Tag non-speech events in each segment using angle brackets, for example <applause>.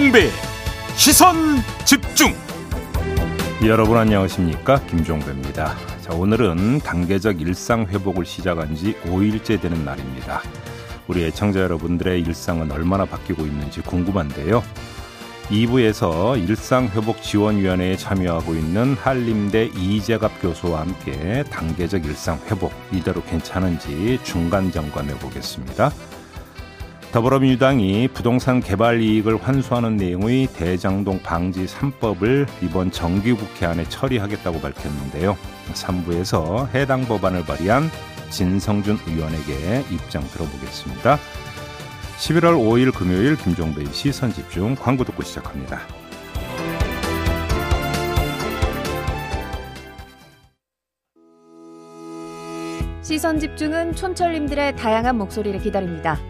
김종배. 시선 집중. 여러분 안녕하십니까? 김종배입니다. 자, 오늘은 단계적 일상 회복을 시작한 지 5일째 되는 날입니다. 우리 애청자 여러분들의 일상은 얼마나 바뀌고 있는지 궁금한데요. 2부에서 일상회복지원위원회에 참여하고 있는 한림대 이재갑 교수와 함께 단계적 일상회복 이대로 괜찮은지 중간 점검해 보겠습니다. 더불어민주당이 부동산 개발 이익을 환수하는 내용의 대장동 방지 3법을 이번 정기국회 안에 처리하겠다고 밝혔는데요. 3부에서 해당 법안을 발의한 진성준 의원에게 입장 들어보겠습니다. 11월 5일 금요일 김종배의 시선 집중 광고 듣고 시작합니다. 시선 집중은 촌철님들의 다양한 목소리를 기다립니다.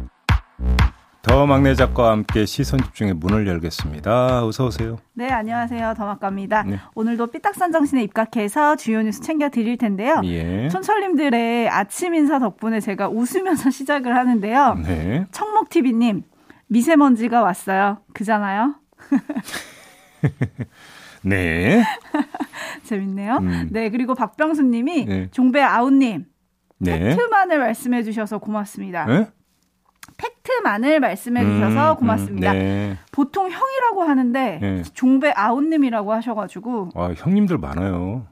더 막내 작가와 함께 시선 집중의 문을 열겠습니다. 어서 오세요. 네, 안녕하세요. 더막갑니다. 네. 오늘도 삐딱선 정신에 입각해서 주요 뉴스 챙겨 드릴 텐데요. 예. 촌철님들의 아침 인사 덕분에 제가 웃으면서 <laughs> 시작을 하는데요. 네. 청목TV님, 미세먼지가 왔어요. 그잖아요. <laughs> 네. <laughs> 재밌네요. 음. 네, 그리고 박병수 님이 네. 종배 아웃님 네. 팩트만을 말씀해 주셔서 고맙습니다. 네? 팩트만을 말씀해 주셔서 음, 고맙습니다. 음, 네. 보통 형이라고 하는데 네. 종배 아웃님이라고 하셔가지고 아 형님들 많아요.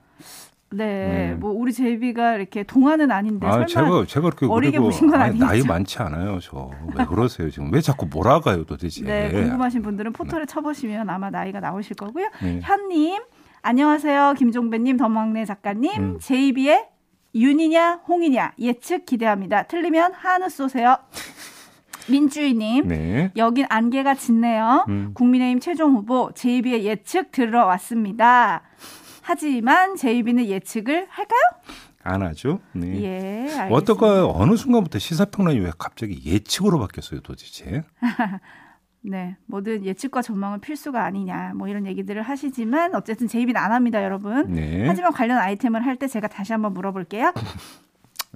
네, 네, 뭐 우리 제비가 이렇게 동안은 아닌데 아, 제가 제가 그렇게 어리게 보신 건 아니죠? 나이 많지 않아요, 저. 왜 그러세요 지금? 왜 자꾸 몰아가요, 도대체? 네, 궁금하신 분들은 포털에 네. 쳐보시면 아마 나이가 나오실 거고요. 네. 현님, 안녕하세요, 김종배님, 더막내 작가님, 음. 제이비의 윤이냐 홍이냐 예측 기대합니다. 틀리면 한우 쏘세요. 민주희님, 네. 여긴 안개가 짙네요. 음. 국민의힘 최종 후보 제이비의 예측 들어왔습니다. 하지만 제이비는 예측을 할까요? 안 하죠. 네. 예, 어떨까 어느 순간부터 시사평론이 왜 갑자기 예측으로 바뀌었어요, 도대체? <laughs> 네, 뭐든 예측과 전망은 필수가 아니냐, 뭐 이런 얘기들을 하시지만 어쨌든 제이비는 안 합니다, 여러분. 네. 하지만 관련 아이템을 할 때 제가 다시 한번 물어볼게요.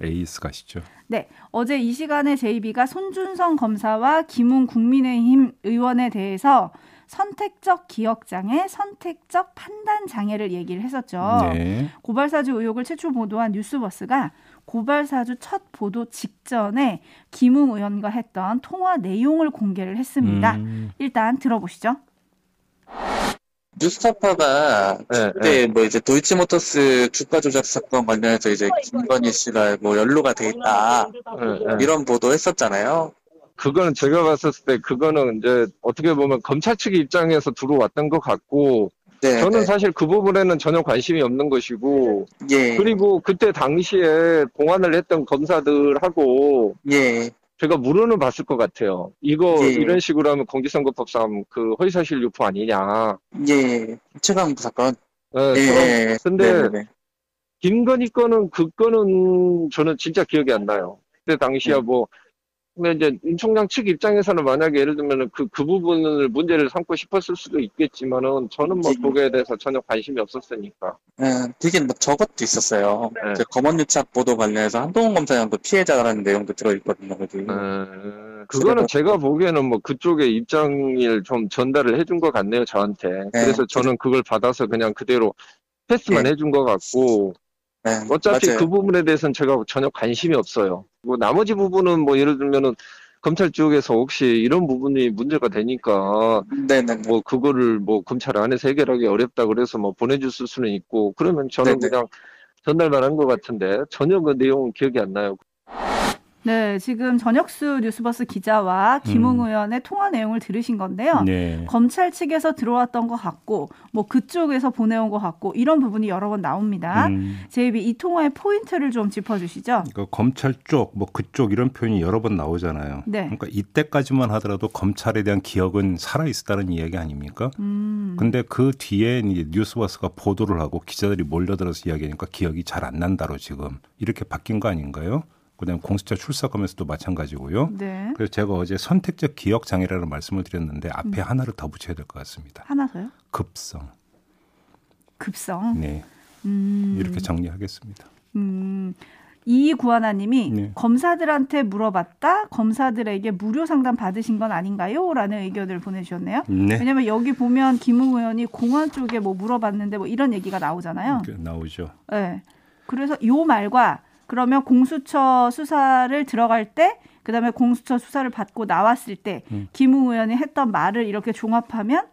에이스 가시죠. 네, 어제 이 시간에 제이비가 손준성 검사와 김웅 국민의힘 의원에 대해서 선택적 기억장애, 선택적 판단 장애를 얘기를 했었죠. 네. 고발사주 의혹을 최초 보도한 뉴스버스가 고발사주 첫 보도 직전에 김웅 의원과 했던 통화 내용을 공개를 했습니다. 음. 일단 들어보시죠. 뉴스타파가 네, 그때 네. 뭐 이제 도이치모터스 주가 조작 사건 관련해서 이제 김건희 씨가 뭐 연루가 돼 있다 네, 네. 이런 보도 했었잖아요. 그거는 제가 봤었을 때 그거는 이제 어떻게 보면 검찰 측 입장에서 들어왔던 것 같고 네, 저는 네. 사실 그 부분에는 전혀 관심이 없는 것이고 예. 그리고 그때 당시에 공안을 했던 검사들하고 예. 제가 물어는 봤을 것 같아요. 이거 예. 이런 식으로 하면 공직선거법상 그 허위사실 유포 아니냐. 예. 최강 사건. 네. 예. 근데 네네. 네, 네. 김건희 거는 그 거는 저는 진짜 기억이 안 나요. 그때 당시야 네. 뭐 근데 이제 윤 총장 측 입장에서는 만약에 예를 들면 그, 그 부분을 문제를 삼고 싶었을 수도 있겠지만은 저는 뭐 거기에 대해서 전혀 관심이 없었으니까. 네, 되게 뭐 저것도 있었어요. 네. 검언 유착 보도 관련해서 한동훈 검사장도 피해자라는 내용도 들어있거든요. 그 네, 그거는 제가 보기에는 뭐 그쪽의 입장을 좀 전달을 해준 것 같네요, 저한테. 네. 그래서 저는 그걸 받아서 그냥 그대로 패스만 네. 해준 것 같고. 네, 어차피 맞아요. 그 부분에 대해서는 제가 전혀 관심이 없어요. 뭐 나머지 부분은 뭐 예를 들면은 검찰 쪽에서 혹시 이런 부분이 문제가 되니까 네네. 뭐 그거를 뭐 검찰 안에서 해결하기 어렵다 그래서 뭐 보내줬을 수는 있고 그러면 저는 네네. 그냥 전달만 한 것 같은데 전혀 그 내용은 기억이 안 나요. 네, 지금 전혁수 뉴스버스 기자와 김웅 음. 의원의 통화 내용을 들으신 건데요. 네. 검찰 측에서 들어왔던 것 같고, 뭐 그쪽에서 보내온 것 같고 이런 부분이 여러 번 나옵니다. 음. 제이비 이 통화의 포인트를 좀 짚어주시죠. 그러니까 검찰 쪽, 뭐 그쪽 이런 표현이 여러 번 나오잖아요. 네. 그러니까 이때까지만 하더라도 검찰에 대한 기억은 살아 있었다는 이야기 아닙니까? 음. 음. 근데 그 뒤에 뉴스버스가 보도를 하고 기자들이 몰려들어서 이야기하니까 기억이 잘 안 난다로 지금 이렇게 바뀐 거 아닌가요? 그다음 공수처 출석하면서도 마찬가지고요. 네. 그래서 제가 어제 선택적 기억 장애라는 말씀을 드렸는데 앞에 음. 하나를 더 붙여야 될 것 같습니다. 하나 더요? 급성. 급성. 네. 음. 이렇게 정리하겠습니다. 음. 이구하나님이 네. 검사들한테 물어봤다 검사들에게 무료 상담 받으신 건 아닌가요?라는 의견을 보내주셨네요. 네. 왜냐하면 여기 보면 김웅 의원이 공안 쪽에 뭐 물어봤는데 뭐 이런 얘기가 나오잖아요. 나오죠. 네. 그래서 요 말과 그러면 공수처 수사를 들어갈 때 그다음에 공수처 수사를 받고 나왔을 때 음. 김웅 의원이 했던 말을 이렇게 종합하면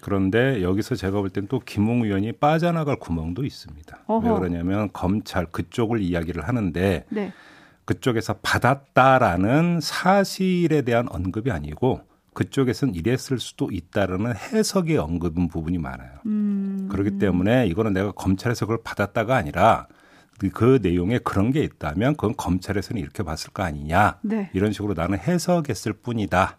그런데 여기서 제가 볼 땐 또 김웅 의원이 빠져나갈 구멍도 있습니다. 어허. 왜 그러냐면 검찰 그쪽을 이야기를 하는데 네. 그쪽에서 받았다라는 사실에 대한 언급이 아니고 그쪽에서는 이랬을 수도 있다라는 해석의 언급인 부분이 많아요. 음. 그렇기 때문에 이거는 내가 검찰에서 그걸 받았다가 아니라 그 내용에 그런 게 있다면 그건 검찰에서는 이렇게 봤을 거 아니냐. 네. 이런 식으로 나는 해석했을 뿐이다라고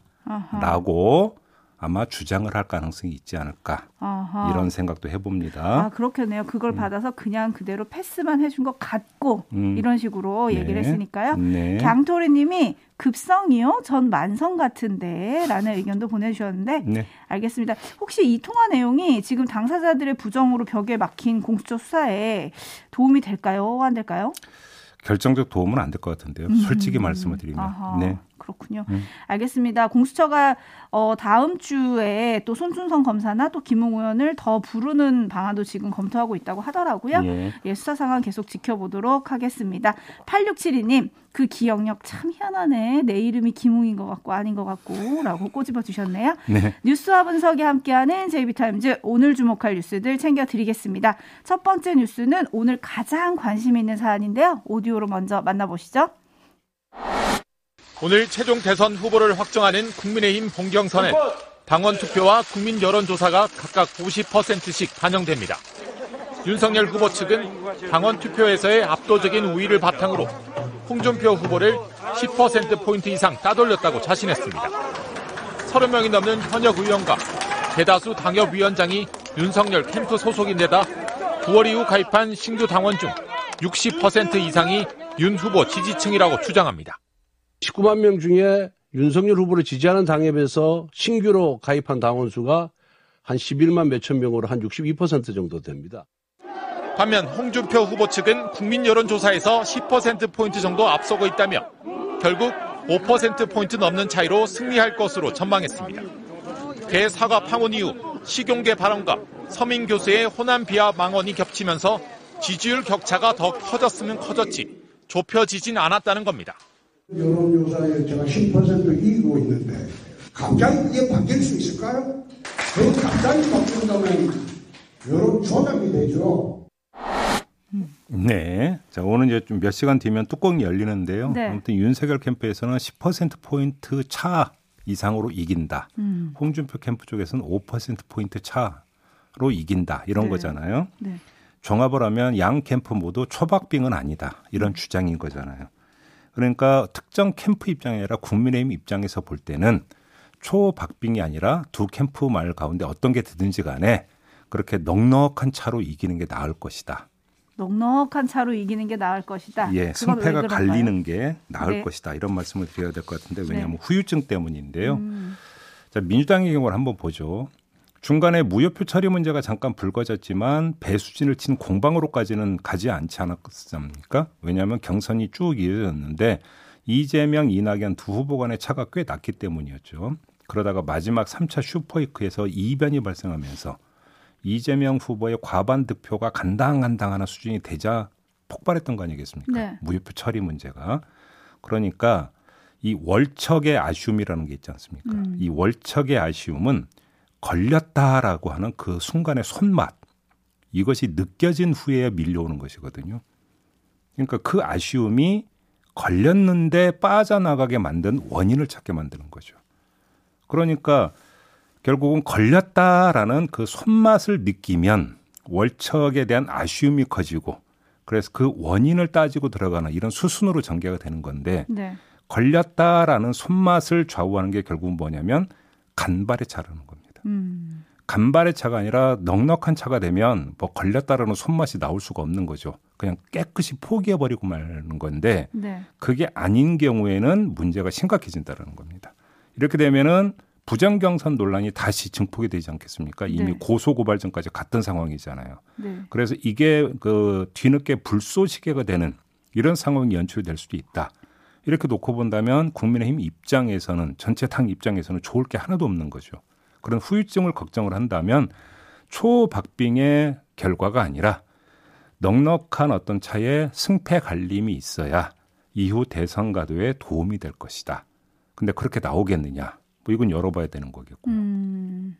아마 주장을 할 가능성이 있지 않을까 아하. 이런 생각도 해봅니다. 아 그렇겠네요. 그걸 음. 받아서 그냥 그대로 패스만 해준 것 같고 음. 이런 식으로 네. 얘기를 했으니까요. 네. 강토리님이 급성이요? 전 만성 같은데라는 의견도 보내주셨는데 네. 알겠습니다. 혹시 이 통화 내용이 지금 당사자들의 부정으로 벽에 막힌 공수처 수사에 도움이 될까요? 안 될까요? 결정적 도움은 안 될 것 같은데요. 음. 솔직히 말씀을 드리면. 아하. 네. 그렇군요. 음. 알겠습니다. 공수처가 어, 다음 주에 또 손준성 검사나 또 김웅 의원을 더 부르는 방안도 지금 검토하고 있다고 하더라고요. 예. 예 수사 상황 계속 지켜보도록 하겠습니다. 8672님, 그 기억력 참 희한하네. 내 이름이 김웅인 것 같고 아닌 것 같고 라고 꼬집어 주셨네요. 네. 뉴스와 분석이 함께하는 제이비타임즈 오늘 주목할 뉴스들 챙겨 드리겠습니다. 첫 번째 뉴스는 오늘 가장 관심 있는 사안인데요. 오디오로 먼저 만나보시죠. 오늘 최종 대선 후보를 확정하는 국민의힘 본경선에 당원 투표와 국민 여론조사가 각각 50%씩 반영됩니다. 윤석열 후보 측은 당원 투표에서의 압도적인 우위를 바탕으로 홍준표 후보를 10%포인트 이상 따돌렸다고 자신했습니다. 30명이 넘는 현역 의원과 대다수 당협위원장이 윤석열 캠프 소속인데다 9월 이후 가입한 신규 당원 중 60% 이상이 윤 후보 지지층이라고 주장합니다. 19만 명 중에 윤석열 후보를 지지하는 당에 비해서 신규로 가입한 당원 수가 한 11만 몇천 명으로 한 62% 정도 됩니다. 반면 홍준표 후보 측은 국민 여론조사에서 10%포인트 정도 앞서고 있다며 결국 5%포인트 넘는 차이로 승리할 것으로 전망했습니다. 대사과 파문 이후 식용계 발언과 서민 교수의 호남 비하 망언이 겹치면서 지지율 격차가 더 커졌으면 커졌지 좁혀지진 않았다는 겁니다. 여론조사에 제가 10% 이기고 있는데 갑자기 그게 바뀔 수 있을까요? 그 갑자기 바뀐다면 여론 조작이 되죠. 네. 자, 오늘 이제 좀 몇 시간 뒤면 뚜껑이 열리는데요. 네. 아무튼 윤석열 캠프에서는 10%포인트 차 이상으로 이긴다. 음. 홍준표 캠프 쪽에서는 5%포인트 차로 이긴다. 이런 네. 거잖아요. 네. 종합을 하면 양 캠프 모두 초박빙은 아니다. 이런 음. 주장인 거잖아요. 그러니까 특정 캠프 입장이 아니라 국민의힘 입장에서 볼 때는 초박빙이 아니라 두 캠프 말 가운데 어떤 게 되든지 간에 그렇게 넉넉한 차로 이기는 게 나을 것이다. 넉넉한 차로 이기는 게 나을 것이다. 예, 승패가 갈리는 게 나을 네. 것이다. 이런 말씀을 드려야 될 것 같은데 왜냐하면 네. 후유증 때문인데요. 음. 자, 민주당의 경우를 한번 보죠. 중간에 무효표 처리 문제가 잠깐 불거졌지만 배수진을 친 공방으로까지는 가지 않지 않았습니까? 왜냐하면 경선이 쭉 이어졌는데 이재명, 이낙연 두 후보 간의 차가 꽤 났기 때문이었죠. 그러다가 마지막 3차 슈퍼이크에서 이변이 발생하면서 이재명 후보의 과반 득표가 간당간당하는 수준이 되자 폭발했던 거 아니겠습니까? 네. 무효표 처리 문제가. 그러니까 이 월척의 아쉬움이라는 게 있지 않습니까? 음. 이 월척의 아쉬움은 걸렸다라고 하는 그 순간의 손맛 이것이 느껴진 후에 밀려오는 것이거든요. 그러니까 그 아쉬움이 걸렸는데 빠져나가게 만든 원인을 찾게 만드는 거죠. 그러니까 결국은 걸렸다라는 그 손맛을 느끼면 월척에 대한 아쉬움이 커지고 그래서 그 원인을 따지고 들어가는 이런 수순으로 전개가 되는 건데 네. 걸렸다라는 손맛을 좌우하는 게 결국은 뭐냐면 간발의 차라는 겁니다. 음. 간발의 차가 아니라 넉넉한 차가 되면 뭐 걸렸다라는 손맛이 나올 수가 없는 거죠. 그냥 깨끗이 포기해버리고 말는 건데 네. 그게 아닌 경우에는 문제가 심각해진다는 겁니다. 이렇게 되면은 부정경선 논란이 다시 증폭이 되지 않겠습니까? 이미 네. 고소고발전까지 갔던 상황이잖아요. 네. 그래서 이게 그 뒤늦게 불쏘시개가 되는 이런 상황이 연출될 수도 있다. 이렇게 놓고 본다면 국민의힘 입장에서는 전체 당 입장에서는 좋을 게 하나도 없는 거죠. 그런 후유증을 걱정을 한다면 초박빙의 결과가 아니라 넉넉한 어떤 차에 승패 갈림이 있어야 이후 대선 가도에 도움이 될 것이다. 근데 그렇게 나오겠느냐? 뭐 이건 열어봐야 되는 거겠고요. 음,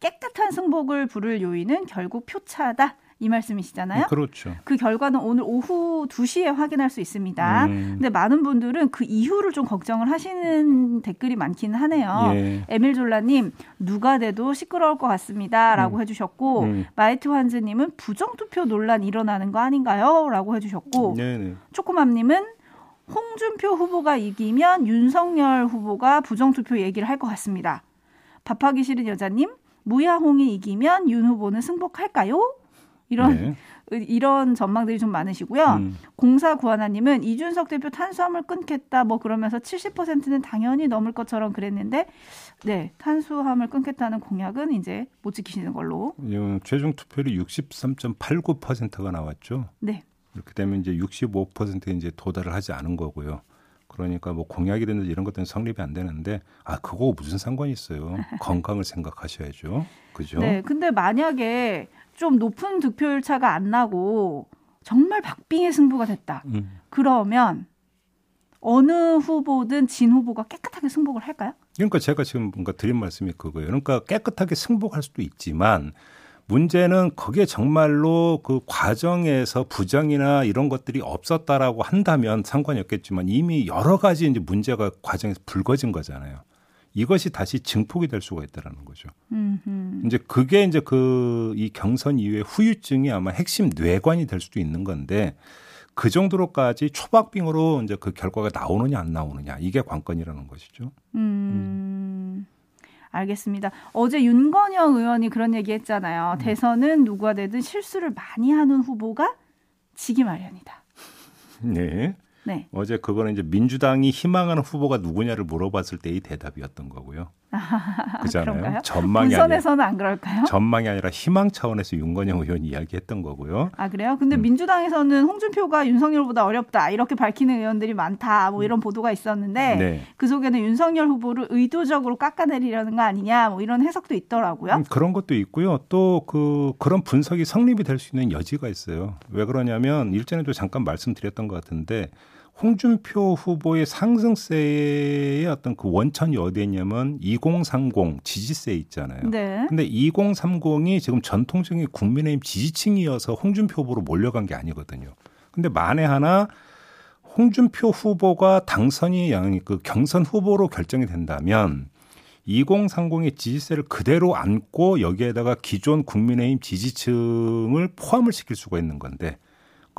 깨끗한 승복을 부를 요인은 결국 표차다. 이 말씀이시잖아요. 그렇죠. 그 결과는 오늘 오후 2시에 확인할 수 있습니다. 음. 근데 많은 분들은 그 이후를 좀 걱정을 하시는 댓글이 많기는 하네요. 예. 에밀 졸라님, 누가 돼도 시끄러울 것 같습니다. 라고 음. 해주셨고, 음. 마이트 환즈님은 부정 투표 논란 일어나는 거 아닌가요? 라고 해주셨고, 네네. 초코맘님은 홍준표 후보가 이기면 윤석열 후보가 부정투표 얘기를 할 것 같습니다. 밥하기 싫은 여자님, 무야홍이 이기면 윤 후보는 승복할까요? 이런 네. 이런 전망들이 좀 많으시고요. 음. 공사 구하나님은 이준석 대표 탄수화물 끊겠다 뭐 그러면서 70%는 당연히 넘을 것처럼 그랬는데 네 탄수화물 끊겠다는 공약은 이제 못 지키시는 걸로. 최종 투표율이 63.89%가 나왔죠. 네. 이렇게 되면 이제 65%에 이제 도달을 하지 않은 거고요. 그러니까 뭐 공약이든지 이런 것들은 성립이 안 되는데 아 그거 무슨 상관이 있어요. 건강을 생각하셔야죠. 그죠? 네. 근데 만약에 좀 높은 득표율 차가 안 나고 정말 박빙의 승부가 됐다. 음. 그러면 어느 후보든 진 후보가 깨끗하게 승복을 할까요? 그러니까 제가 지금 뭔가 드린 말씀이 그거예요. 그러니까 깨끗하게 승복할 수도 있지만 문제는 그게 정말로 그 과정에서 부정이나 이런 것들이 없었다라고 한다면 상관이 없겠지만 이미 여러 가지 이제 문제가 과정에서 불거진 거잖아요. 이것이 다시 증폭이 될 수가 있다라는 거죠. 음흠. 이제 그게 이제 그 이 경선 이후에 후유증이 아마 핵심 뇌관이 될 수도 있는 건데 그 정도로까지 초박빙으로 이제 그 결과가 나오느냐 안 나오느냐 이게 관건이라는 것이죠. 음. 음. 알겠습니다. 어제 윤건영 의원이 그런 얘기 했잖아요. 음. 대선은 누가 되든 실수를 많이 하는 후보가 지기 마련이다. 네. 네. 어제 그거는 이제 민주당이 희망하는 후보가 누구냐를 물어봤을 때의 대답이었던 거고요. <laughs> 아, 그잖아요. 전망이 아니라 안 그럴까요? 전망이 아니라 희망 차원에서 윤건영 의원이 이야기했던 거고요. 아 그래요? 근데 음. 민주당에서는 홍준표가 윤석열보다 어렵다 이렇게 밝히는 의원들이 많다 뭐 이런 보도가 있었는데 네. 그 속에는 윤석열 후보를 의도적으로 깎아내리려는 거 아니냐 뭐 이런 해석도 있더라고요. 음, 그런 것도 있고요. 또 그 그런 분석이 성립이 될 수 있는 여지가 있어요. 왜 그러냐면 일전에도 잠깐 말씀드렸던 것 같은데 홍준표 후보의 상승세의 어떤 그 원천이 어디에 있냐면 2030 지지세 있잖아요. 네. 근데 2030이 지금 전통적인 국민의힘 지지층이어서 홍준표 후보로 몰려간 게 아니거든요. 근데 만에 하나 홍준표 후보가 당선이 그 경선 후보로 결정이 된다면 2030의 지지세를 그대로 안고 여기에다가 기존 국민의힘 지지층을 포함을 시킬 수가 있는 건데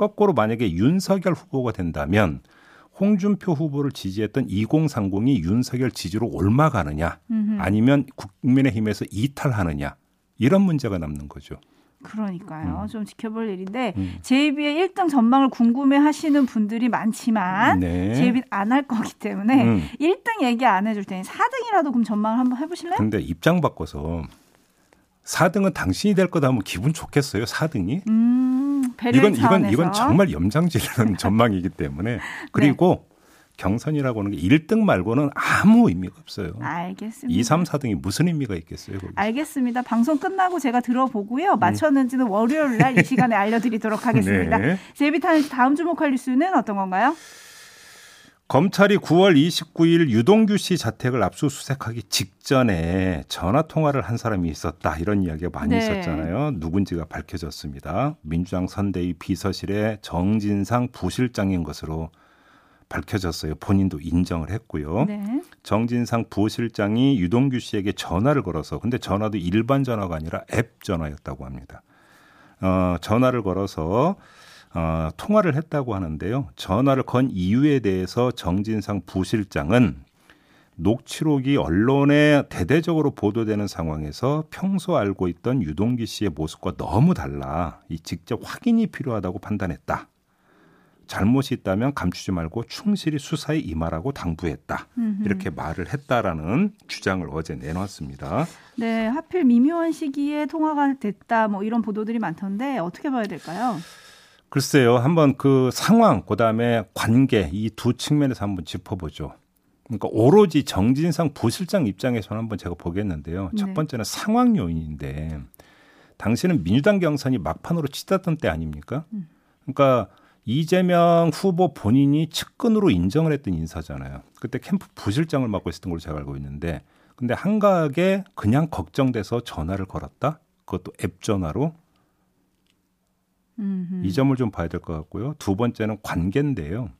거꾸로 만약에 윤석열 후보가 된다면 홍준표 후보를 지지했던 2030이 윤석열 지지로 올마가느냐 아니면 국민의힘에서 이탈하느냐 이런 문제가 남는 거죠. 그러니까요. 음. 좀 지켜볼 일인데 음. 제이비의 1등 전망을 궁금해 하시는 분들이 많지만 네. 제이비 안할 거기 때문에 음. 1등 얘기 안 해줄 테니 4등이라도 그럼 전망을 한번 해보실래요? 근데 입장 바꿔서 4등은 당신이 될 거다 하면 기분 좋겠어요. 4등이? 음, 이건 이건 이건 정말 염장지르는 <laughs> 전망이기 때문에 그리고 네. 경선이라고 하는 게 1등 말고는 아무 의미가 없어요. 알겠습니다. 2, 3, 4등이 무슨 의미가 있겠어요? 거기서. 알겠습니다. 방송 끝나고 제가 들어보고요. 음. 맞췄는지는 월요일 날 이 시간에 알려드리도록 <laughs> 하겠습니다. 네. 제비타는 다음 주목할 뉴스는 어떤 건가요? 검찰이 9월 29일 유동규 씨 자택을 압수수색하기 직전에 전화 통화를 한 사람이 있었다 이런 이야기가 많이 네. 있었잖아요. 누군지가 밝혀졌습니다. 민주당 선대위 비서실의 정진상 부실장인 것으로 밝혀졌어요. 본인도 인정을 했고요. 네. 정진상 부실장이 유동규 씨에게 전화를 걸어서 근데 전화도 일반 전화가 아니라 앱 전화였다고 합니다. 어, 전화를 걸어서 어, 통화를 했다고 하는데요. 전화를 건 이유에 대해서 정진상 부실장은 녹취록이 언론에 대대적으로 보도되는 상황에서 평소 알고 있던 유동기 씨의 모습과 너무 달라 이 직접 확인이 필요하다고 판단했다. 잘못이 있다면 감추지 말고 충실히 수사에 임하라고 당부했다. 음흠. 이렇게 말을 했다라는 주장을 어제 내놨습니다. 네, 하필 미묘한 시기에 통화가 됐다. 뭐 이런 보도들이 많던데 어떻게 봐야 될까요? 글쎄요, 한번 그 상황, 그 다음에 관계 이 두 측면에서 한번 짚어보죠. 그러니까 오로지 정진상 부실장 입장에서는 한번 제가 보겠는데요. 네. 첫 번째는 상황 요인인데 당시는 민주당 경선이 막판으로 치닫던 때 아닙니까? 음. 그러니까 이재명 후보 본인이 측근으로 인정을 했던 인사잖아요. 그때 캠프 부실장을 맡고 있었던 걸로 제가 알고 있는데 근데 한가하게 그냥 걱정돼서 전화를 걸었다? 그것도 앱 전화로 이 점을 좀 봐야 될 것 같고요. 두 번째는 관계인데요.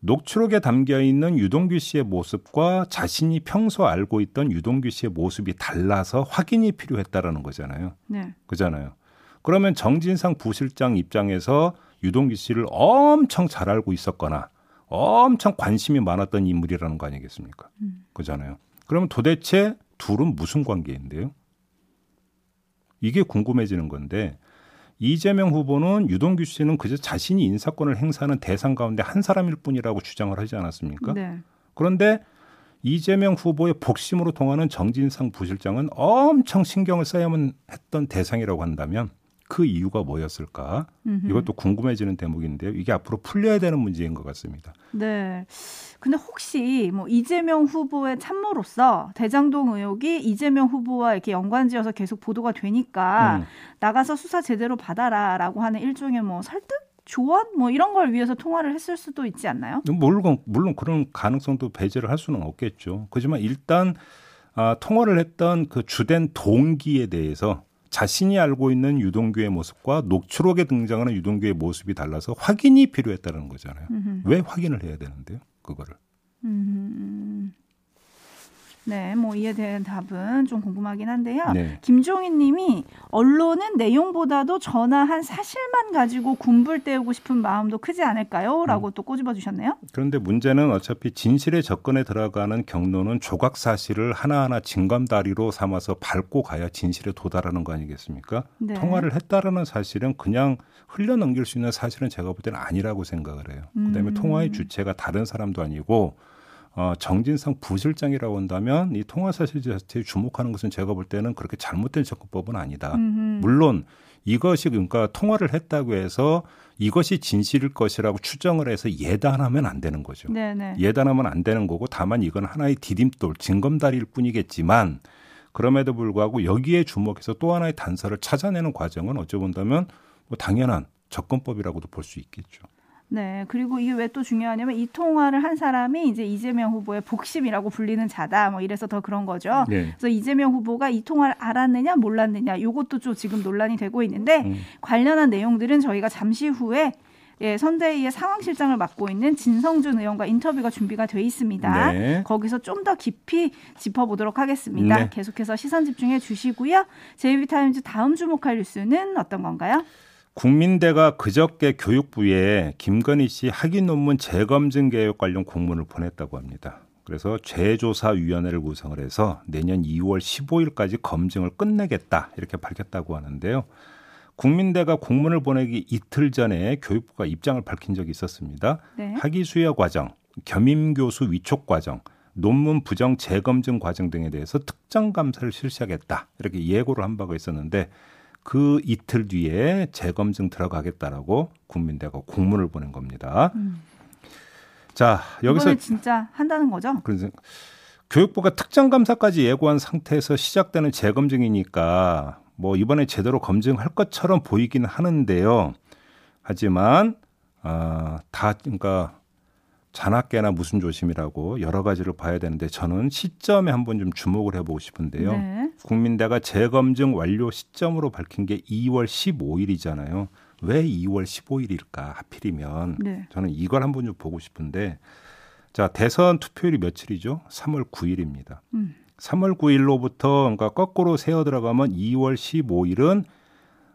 녹취록에 담겨 있는 유동규 씨의 모습과 자신이 평소 알고 있던 유동규 씨의 모습이 달라서 확인이 필요했다라는 거잖아요. 네. 그잖아요. 그러면 정진상 부실장 입장에서 유동규 씨를 엄청 잘 알고 있었거나 엄청 관심이 많았던 인물이라는 거 아니겠습니까? 음. 그잖아요. 그러면 도대체 둘은 무슨 관계인데요? 이게 궁금해지는 건데 이재명 후보는 유동규 씨는 그저 자신이 인사권을 행사하는 대상 가운데 한 사람일 뿐이라고 주장을 하지 않았습니까? 네. 그런데 이재명 후보의 복심으로 통하는 정진상 부실장은 엄청 신경을 써야만 했던 대상이라고 한다면 그 이유가 뭐였을까? 음흠. 이것도 궁금해지는 대목인데요. 이게 앞으로 풀려야 되는 문제인 것 같습니다. 네. 근데 혹시 뭐 이재명 후보의 참모로서 대장동 의혹이 이재명 후보와 이렇게 연관지어서 계속 보도가 되니까 음. 나가서 수사 제대로 받아라라고 하는 일종의 뭐 설득 조언 뭐 이런 걸 위해서 통화를 했을 수도 있지 않나요? 물론 물론 그런 가능성도 배제를 할 수는 없겠죠. 그렇지만 일단 아, 통화를 했던 그 주된 동기에 대해서 자신이 알고 있는 유동규의 모습과 녹취록에 등장하는 유동규의 모습이 달라서 확인이 필요했다는 거잖아요. 음흠. 왜 확인을 해야 되는데요? 그거를. 음. 네, 뭐 이에 대한 답은 좀 궁금하긴 한데요. 네. 김종인 님이 언론은 내용보다도 전화 한 사실만 가지고 군불 때우고 싶은 마음도 크지 않을까요? 라고 음. 또 꼬집어 주셨네요. 그런데 문제는 어차피 진실에 접근에 들어가는 경로는 조각 사실을 하나하나 징검다리로 삼아서 밟고 가야 진실에 도달하는 거 아니겠습니까? 네. 통화를 했다라는 사실은 그냥 흘려넘길 수 있는 사실은 제가 볼 때는 아니라고 생각을 해요. 그다음에 음. 통화의 주체가 다른 사람도 아니고 어, 정진상 부실장이라고 한다면 이 통화 사실 자체에 주목하는 것은 제가 볼 때는 그렇게 잘못된 접근법은 아니다. 음흠. 물론 이것이 그러니까 통화를 했다고 해서 이것이 진실일 것이라고 추정을 해서 예단하면 안 되는 거죠. 네네. 예단하면 안 되는 거고 다만 이건 하나의 디딤돌, 징검다리일 뿐이겠지만 그럼에도 불구하고 여기에 주목해서 또 하나의 단서를 찾아내는 과정은 어찌 본다면 뭐 당연한 접근법이라고도 볼 수 있겠죠. 네. 그리고 이게 왜 또 중요하냐면 이 통화를 한 사람이 이제 이재명 후보의 복심이라고 불리는 자다. 뭐 이래서 더 그런 거죠. 네. 그래서 이재명 후보가 이 통화를 알았느냐 몰랐느냐 요것도 좀 지금 논란이 되고 있는데 음. 관련한 내용들은 저희가 잠시 후에 예, 선대위의 상황실장을 맡고 있는 진성준 의원과 인터뷰가 준비가 돼 있습니다. 네. 거기서 좀 더 깊이 짚어보도록 하겠습니다. 네. 계속해서 시선 집중해 주시고요. 제이비타임즈 다음 주목할 뉴스는 어떤 건가요? 국민대가 그저께 교육부에 김건희 씨 학위 논문 재검증 계획 관련 공문을 보냈다고 합니다. 그래서 재조사위원회를 구성을 해서 내년 2월 15일까지 검증을 끝내겠다 이렇게 밝혔다고 하는데요. 국민대가 공문을 보내기 이틀 전에 교육부가 입장을 밝힌 적이 있었습니다. 네. 학위 수여 과정, 겸임 교수 위촉 과정, 논문 부정 재검증 과정 등에 대해서 특정 감사를 실시하겠다 이렇게 예고를 한 바가 있었는데 그 이틀 뒤에 재검증 들어가겠다라고 국민대가 공문을 보낸 겁니다. 음. 자 여기서 진짜 한다는 거죠? 그래서 교육부가 특정 감사까지 예고한 상태에서 시작되는 재검증이니까 뭐 이번에 제대로 검증할 것처럼 보이기는 하는데요. 하지만 아, 다 그러니까 잔악계나 무슨 조심이라고 여러 가지를 봐야 되는데 저는 시점에 한번 좀 주목을 해보고 싶은데요. 네. 국민대가 재검증 완료 시점으로 밝힌 게 2월 15일이잖아요. 왜 2월 15일일까 하필이면 네. 저는 이걸 한번 좀 보고 싶은데 자 대선 투표율이 며칠이죠? 3월 9일입니다. 음. 3월 9일로부터 그러니까 거꾸로 세어 들어가면 2월 15일은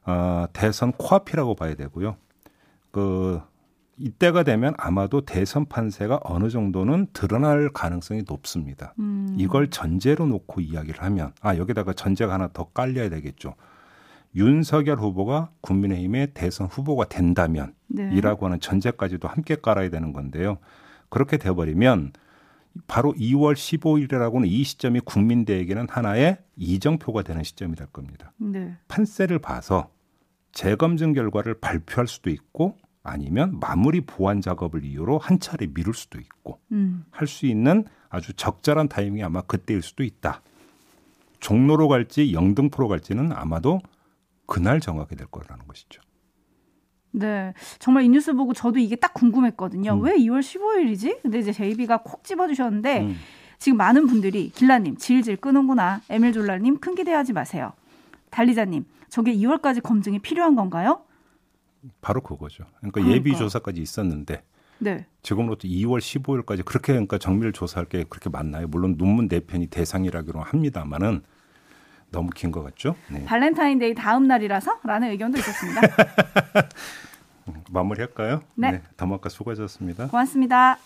어, 대선 코앞이라고 봐야 되고요. 그 이때가 되면 아마도 대선 판세가 어느 정도는 드러날 가능성이 높습니다. 음. 이걸 전제로 놓고 이야기를 하면 아 여기다가 전제가 하나 더 깔려야 되겠죠. 윤석열 후보가 국민의힘의 대선 후보가 된다면 네. 이라고 하는 전제까지도 함께 깔아야 되는 건데요. 그렇게 돼버리면 바로 2월 15일이라고는 이 시점이 국민대에게는 하나의 이정표가 되는 시점이 될 겁니다. 네. 판세를 봐서 재검증 결과를 발표할 수도 있고 아니면 마무리 보완 작업을 이유로 한 차례 미룰 수도 있고 음. 할수 있는 아주 적절한 타이밍이 아마 그때일 수도 있다. 종로로 갈지 영등포로 갈지는 아마도 그날 정하게 될 거라는 것이죠. 네. 정말 이 뉴스 보고 저도 이게 딱 궁금했거든요. 음. 왜 2월 15일이지? 근데 이제 제이비가 콕 집어주셨는데 음. 지금 많은 분들이 길라님 질질 끄는구나. 에밀졸라님 큰 기대하지 마세요. 달리자님 저게 2월까지 검증이 필요한 건가요? 바로 그거죠. 그러니까, 그러니까. 예비 조사까지 있었는데 네. 지금으로부터 2월 15일까지 그렇게 그러니까 정밀 조사할 게 그렇게 많나요? 물론 논문 네 편이 대상이라기로 합니다만은 너무 긴 것 같죠? 네. 발렌타인데이 다음 날이라서라는 의견도 있었습니다. <laughs> 마무리할까요? 네. 네. 담화가 수고하셨습니다. 고맙습니다.